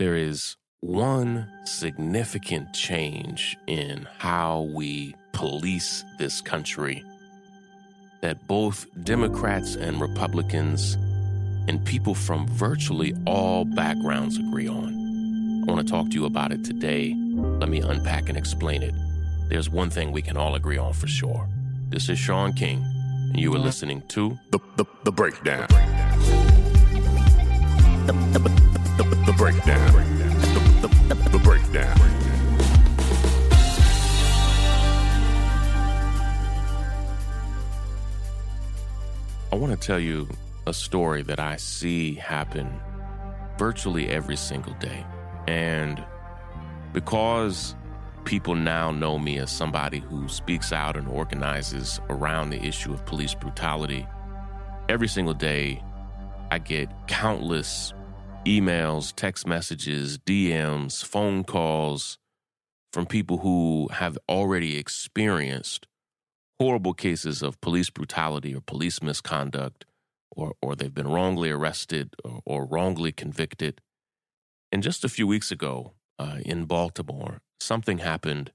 there is one significant change in how we police this country that both Democrats and Republicans and people from virtually all backgrounds agree on. I want to talk to you about it today. Let me unpack and explain it. There's one thing we can all agree on for sure. This is Shaun King, and you are listening to The, the, the breakdown. The, the, the, the, breakdown. The breakdown. I want to tell you a story that I see happen virtually every single day. And because people now know me as somebody who speaks out and organizes around the issue of police brutality, every single day I get countless emails, text messages, DMs, phone calls from people who have already experienced horrible cases of police brutality or police misconduct, or, or they've been wrongly arrested or, or wrongly convicted. And just a few weeks ago uh, in Baltimore, something happened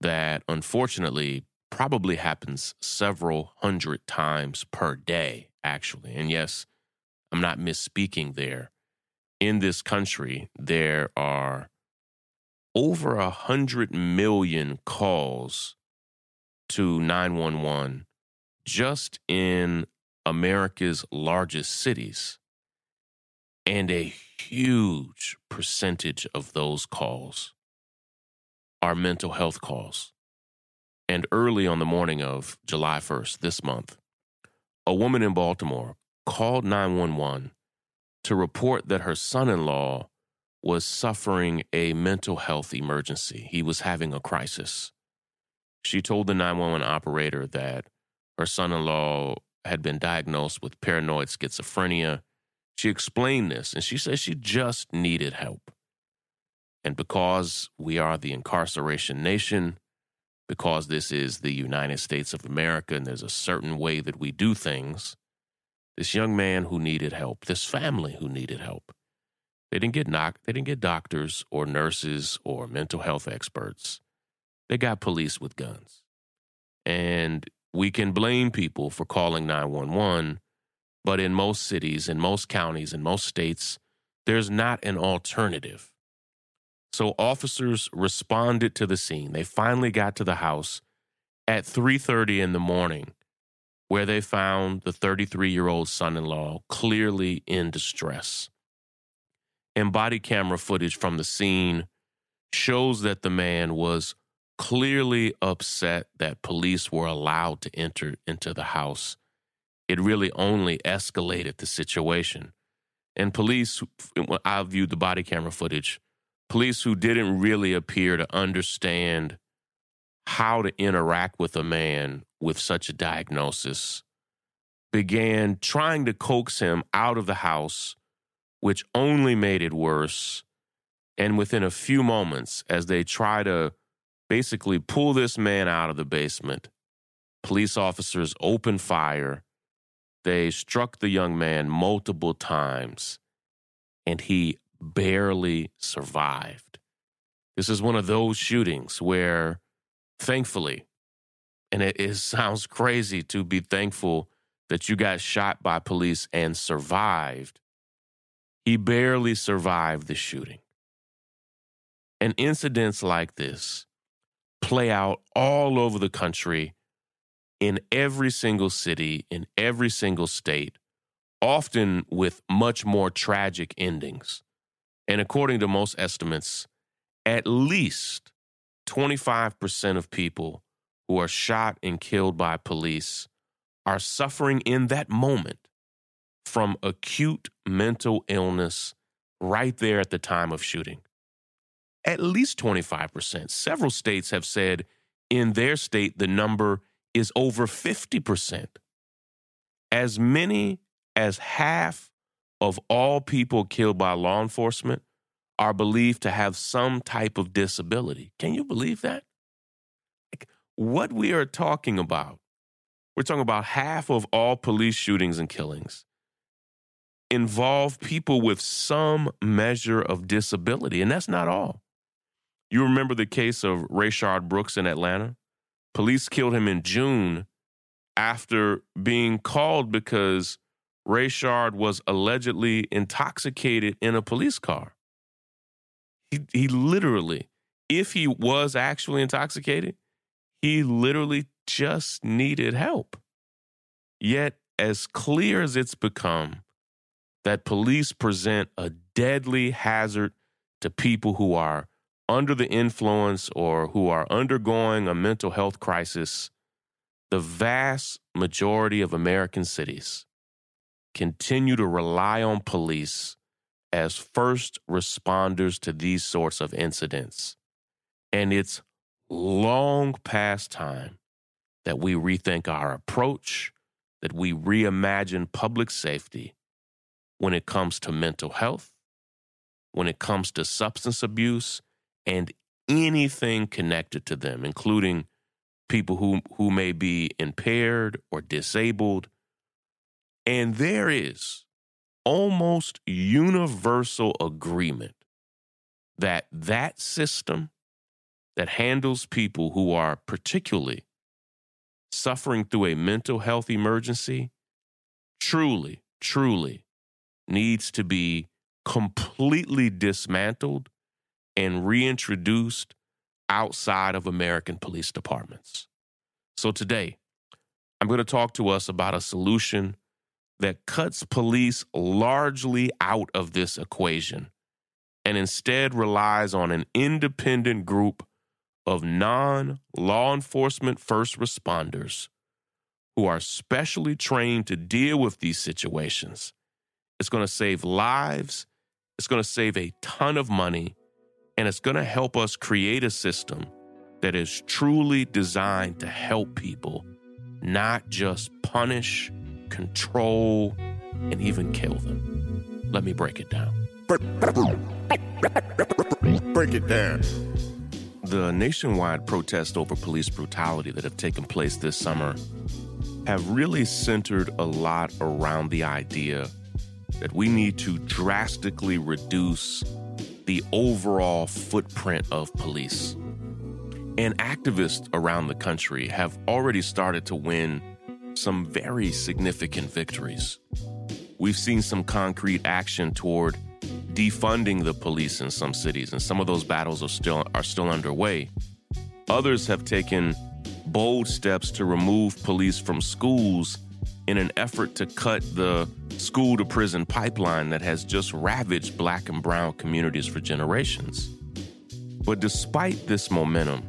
that unfortunately probably happens several hundred times per day, actually. And yes, I'm not misspeaking there. In this country, there are over a hundred million calls to 911 just in America's largest cities. And a huge percentage of those calls are mental health calls. And early on the morning of July 1st, this month, a woman in Baltimore called 911 to report that her son in law was suffering a mental health emergency. He was having a crisis. She told the 911 operator that her son in law had been diagnosed with paranoid schizophrenia. She explained this and she said she just needed help. And because we are the incarceration nation, because this is the United States of America and there's a certain way that we do things, this young man who needed help, this family who needed help, they didn't get knocked, they didn't get doctors or nurses or mental health experts. They got police with guns. And we can blame people for calling 911, but in most cities, in most counties, in most states, there's not an alternative. So officers responded to the scene. They finally got to the house at 3:30 in the morning where they found the 33-year-old son-in-law clearly in distress. And body camera footage from the scene shows that the man was clearly upset that police were allowed to enter into the house. It really only escalated the situation. And police, I viewed the body camera footage, police who didn't really appear to understand how to interact with a man with such a diagnosis began trying to coax him out of the house, which only made it worse. And within a few moments, as they try to basically pull this man out of the basement, police officers opened fire. They struck the young man multiple times, and he barely survived. This is one of those shootings where, thankfully, and it, it, sounds crazy to be thankful that you got shot by police and survived. He barely survived the shooting. And incidents like this play out all over the country, in every single city, in every single state, often with much more tragic endings. And according to most estimates, at least 25% of people who are shot and killed by police are suffering in that moment from acute mental illness right there at the time of shooting. At least 25%. Several states have said in their state the number is over 50%. As many as half of all people killed by law enforcement are believed to have some type of disability. Can you believe that? What we are talking about, we're talking about half of all police shootings and killings involve people with some measure of disability, and that's not all. You remember the case of Rayshard Brooks in Atlanta? Police killed him in June after being called because Rayshard was allegedly intoxicated in a police car. He, he literally, if he was actually intoxicated, he literally just needed help. Yet, as clear as it's become that police present a deadly hazard to people who are under the influence or who are undergoing a mental health crisis, the vast majority of American cities continue to rely on police as first responders to these sorts of incidents. And it's long past time that we rethink our approach, that we reimagine public safety when it comes to mental health, when it comes to substance abuse, and anything connected to them, including people who, who may be impaired or disabled. And there is almost universal agreement that that system that handles people who are particularly suffering through a mental health emergency truly, truly needs to be completely dismantled and reintroduced outside of American police departments. So today, I'm going to talk to us about a solution that cuts police largely out of this equation and instead relies on an independent group of non law enforcement first responders who are specially trained to deal with these situations. It's going to save lives, it's going to save a ton of money, and it's going to help us create a system that is truly designed to help people, not just punish, control, and even kill them. Let me break it down. Break it down. The nationwide protests over police brutality that have taken place this summer have really centered a lot around the idea that we need to drastically reduce the overall footprint of police. And activists around the country have already started to win some very significant victories. We've seen some concrete action toward defunding the police in some cities, and some of those battles are still are still underway. Others have taken bold steps to remove police from schools in an effort to cut the school to prison pipeline that has just ravaged black and brown communities for generations. But despite this momentum,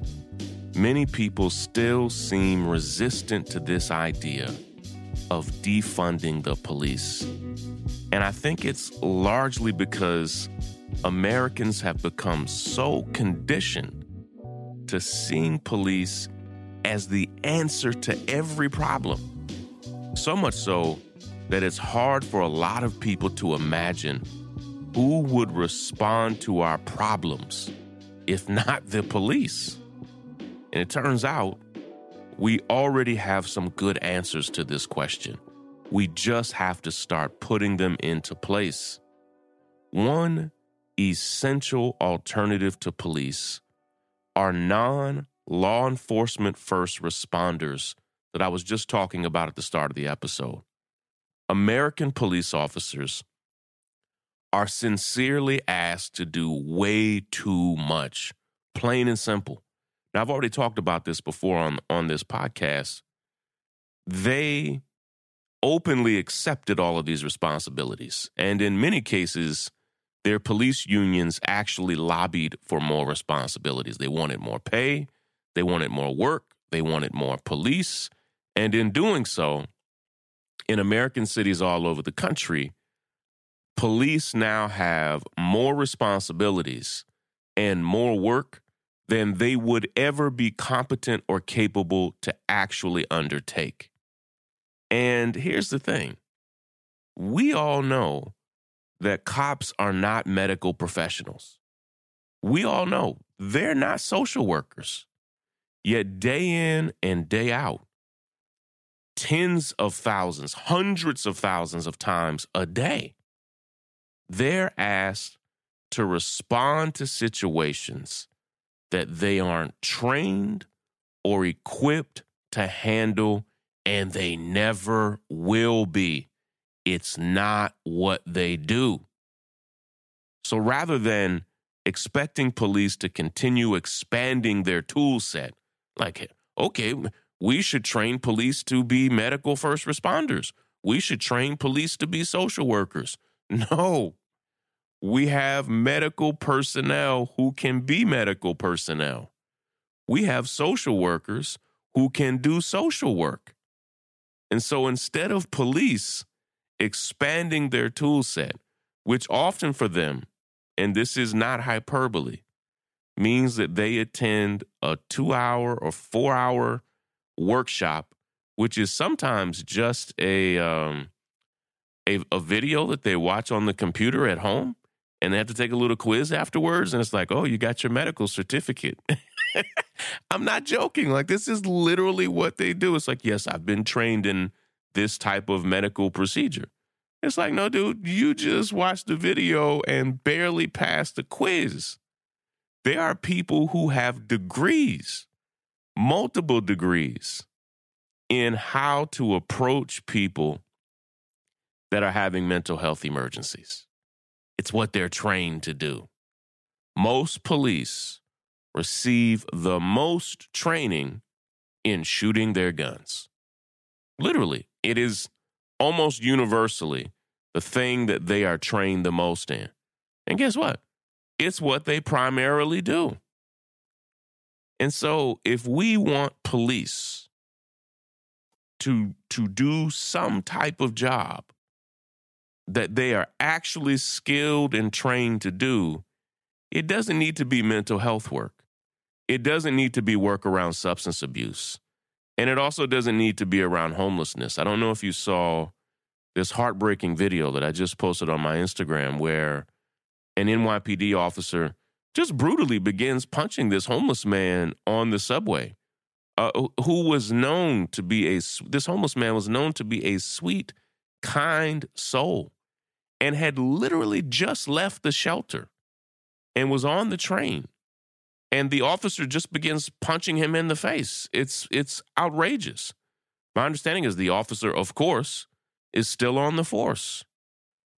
many people still seem resistant to this idea of defunding the police. And I think it's largely because Americans have become so conditioned to seeing police as the answer to every problem. So much so that it's hard for a lot of people to imagine who would respond to our problems if not the police. And it turns out we already have some good answers to this question. We just have to start putting them into place. One essential alternative to police are non law enforcement first responders that I was just talking about at the start of the episode. American police officers are sincerely asked to do way too much, plain and simple. Now, I've already talked about this before on, on this podcast. They openly accepted all of these responsibilities. And in many cases, their police unions actually lobbied for more responsibilities. They wanted more pay, they wanted more work, they wanted more police. And in doing so, in American cities all over the country, police now have more responsibilities and more work than they would ever be competent or capable to actually undertake. And here's the thing we all know that cops are not medical professionals. We all know they're not social workers. Yet, day in and day out, tens of thousands, hundreds of thousands of times a day. they're asked to respond to situations that they aren't trained or equipped to handle, and they never will be. It's not what they do. So rather than expecting police to continue expanding their tool set, like, okay, we should train police to be medical first responders. We should train police to be social workers. No, we have medical personnel who can be medical personnel. We have social workers who can do social work. And so instead of police expanding their tool set, which often for them, and this is not hyperbole, means that they attend a two hour or four hour workshop, which is sometimes just a, um, a, a video that they watch on the computer at home and they have to take a little quiz afterwards. And it's like, oh, you got your medical certificate. I'm not joking. Like, this is literally what they do. It's like, yes, I've been trained in this type of medical procedure. It's like, no, dude, you just watched the video and barely passed the quiz. There are people who have degrees, multiple degrees, in how to approach people that are having mental health emergencies. It's what they're trained to do. Most police receive the most training in shooting their guns. Literally, it is almost universally the thing that they are trained the most in. And guess what? It's what they primarily do. And so if we want police to to do some type of job that they are actually skilled and trained to do, it doesn't need to be mental health work. It doesn't need to be work around substance abuse. And it also doesn't need to be around homelessness. I don't know if you saw this heartbreaking video that I just posted on my Instagram where an NYPD officer just brutally begins punching this homeless man on the subway, uh, who was known to be a, this homeless man was known to be a sweet, kind soul and had literally just left the shelter and was on the train and the officer just begins punching him in the face. It's it's outrageous. My understanding is the officer, of course, is still on the force.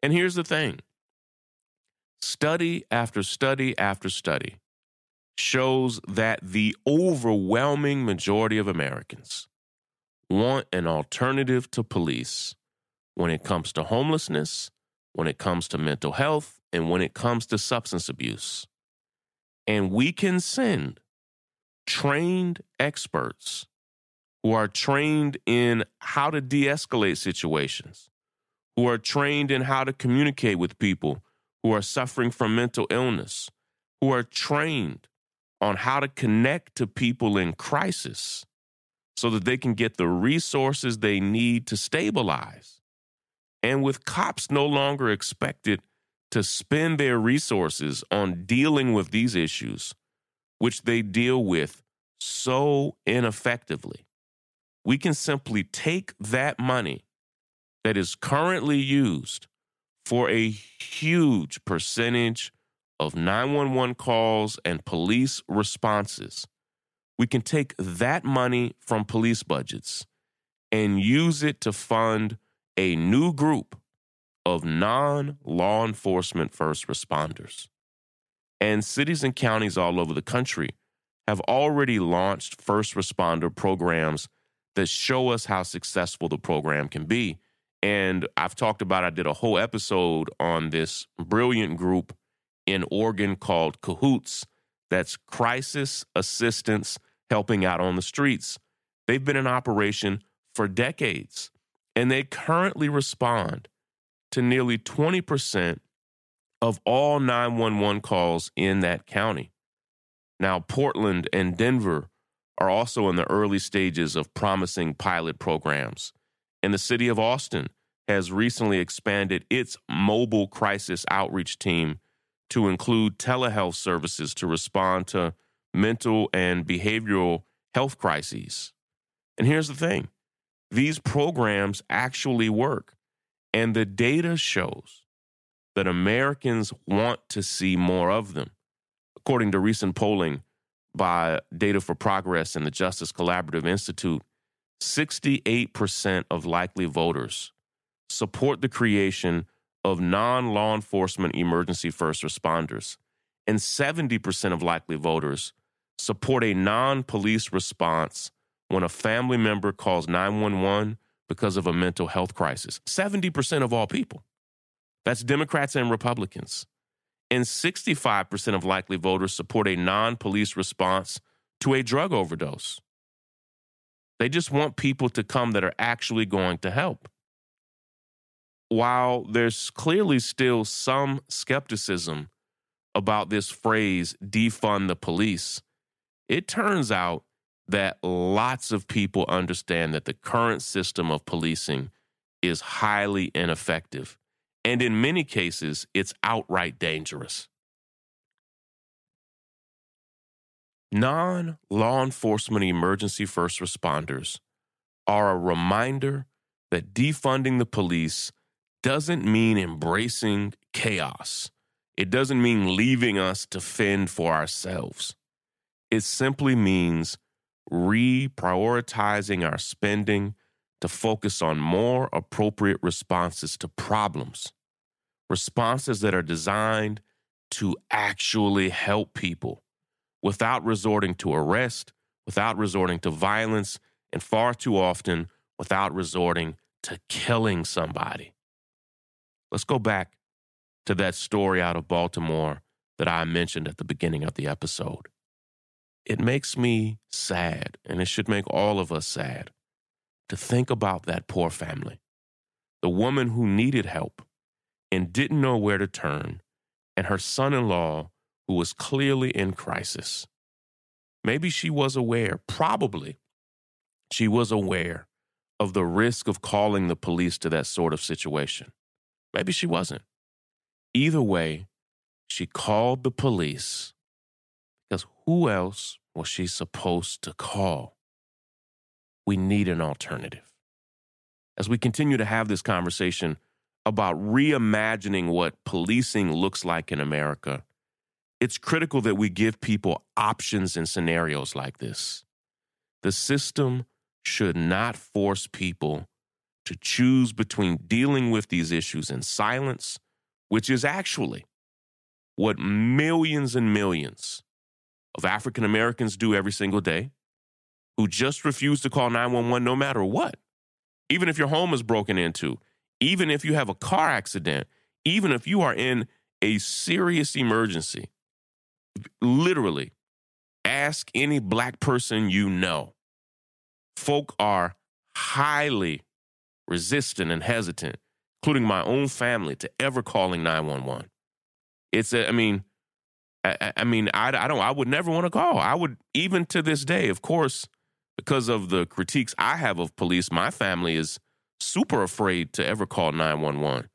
And here's the thing. Study after study after study shows that the overwhelming majority of Americans want an alternative to police when it comes to homelessness, when it comes to mental health, and when it comes to substance abuse. And we can send trained experts who are trained in how to de escalate situations, who are trained in how to communicate with people who are suffering from mental illness, who are trained on how to connect to people in crisis so that they can get the resources they need to stabilize. And with cops no longer expected to spend their resources on dealing with these issues, which they deal with so ineffectively. We can simply take that money that is currently used for a huge percentage of 911 calls and police responses. We can take that money from police budgets and use it to fund a new group of non law enforcement first responders. And cities and counties all over the country have already launched first responder programs that show us how successful the program can be. And I've talked about, I did a whole episode on this brilliant group in Oregon called Cahoots. That's Crisis Assistance Helping Out on the Streets. They've been in operation for decades, and they currently respond to nearly 20% of all 911 calls in that county. Now, Portland and Denver are also in the early stages of promising pilot programs. And the city of Austin has recently expanded its mobile crisis outreach team to include telehealth services to respond to mental and behavioral health crises. And here's the thing these programs actually work. And the data shows that Americans want to see more of them. According to recent polling by Data for Progress and the Justice Collaborative Institute, 68% of likely voters support the creation of non law enforcement emergency first responders, and 70% of likely voters support a non police response when a family member calls 911 because of a mental health crisis. 70% of all people. That's Democrats and Republicans. And 65% of likely voters support a non police response to a drug overdose. They just want people to come that are actually going to help. While there's clearly still some skepticism about this phrase, defund the police, it turns out that lots of people understand that the current system of policing is highly ineffective. And in many cases, it's outright dangerous. Non law enforcement emergency first responders are a reminder that defunding the police doesn't mean embracing chaos. It doesn't mean leaving us to fend for ourselves. It simply means reprioritizing our spending to focus on more appropriate responses to problems, responses that are designed to actually help people without resorting to arrest, without resorting to violence, and far too often without resorting to killing somebody. Let's go back to that story out of Baltimore that I mentioned at the beginning of the episode it makes me sad, and it should make all of us sad to think about that poor family. The woman who needed help and didn't know where to turn, and her son in law who was clearly in crisis. Maybe she was aware, probably she was aware of the risk of calling the police to that sort of situation. Maybe she wasn't. Either way, she called the police because who else was she supposed to call? We need an alternative. As we continue to have this conversation about reimagining what policing looks like in America, it's critical that we give people options in scenarios like this. The system should not force people to choose between dealing with these issues in silence, which is actually what millions and millions of African Americans do every single day who just refuse to call 911 no matter what. Even if your home is broken into, even if you have a car accident, even if you are in a serious emergency, literally ask any black person you know. Folk are highly resistant and hesitant, including my own family, to ever calling 911. It's, a, I mean, I, I mean, I, I don't, I would never want to call. I would, even to this day, of course, because of the critiques I have of police, my family is super afraid to ever call 911.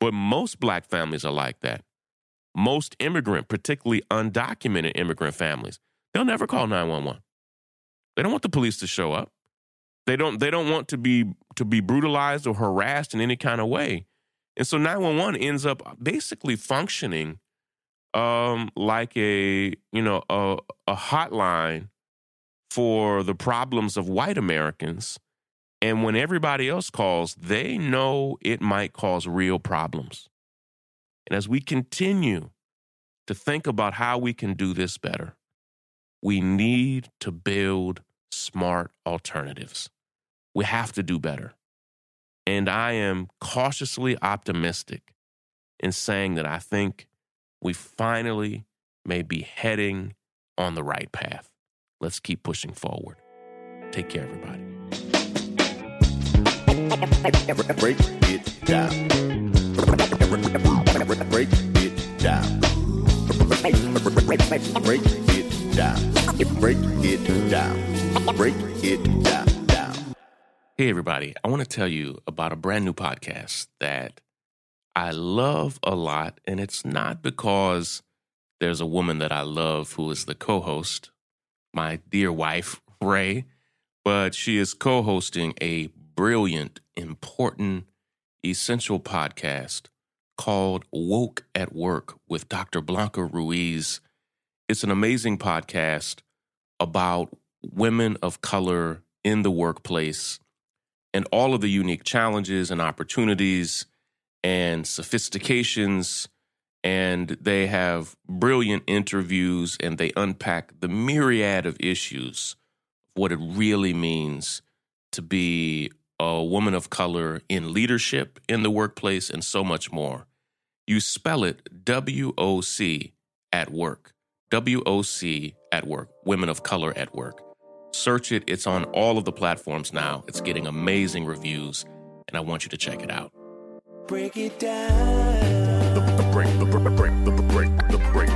But most black families are like that. Most immigrant, particularly undocumented immigrant families, they'll never call 911. They don't want the police to show up. They don't they don't want to be to be brutalized or harassed in any kind of way. And so 911 ends up basically functioning um, like a you know a, a hotline for the problems of white Americans. And when everybody else calls, they know it might cause real problems. And as we continue to think about how we can do this better, we need to build smart alternatives. We have to do better. And I am cautiously optimistic in saying that I think we finally may be heading on the right path. Let's keep pushing forward. Take care, everybody. Break it down. Break it down. Break it down. Break it down. Break it down. Hey, everybody. I want to tell you about a brand new podcast that I love a lot. And it's not because there's a woman that I love who is the co host, my dear wife, Rai, but she is co hosting a brilliant, important, essential podcast called Woke at Work with Dr. Blanca Ruiz. It's an amazing podcast about women of color in the workplace and all of the unique challenges and opportunities and sophistications. And they have brilliant interviews and they unpack the myriad of issues of what it really means to be a woman of color in leadership in the workplace and so much more. You spell it W O C at work. W O C at work. Women of color at work. Search it. It's on all of the platforms now. It's getting amazing reviews, and I want you to check it out. Break it down. Break, break, break, break, break, break.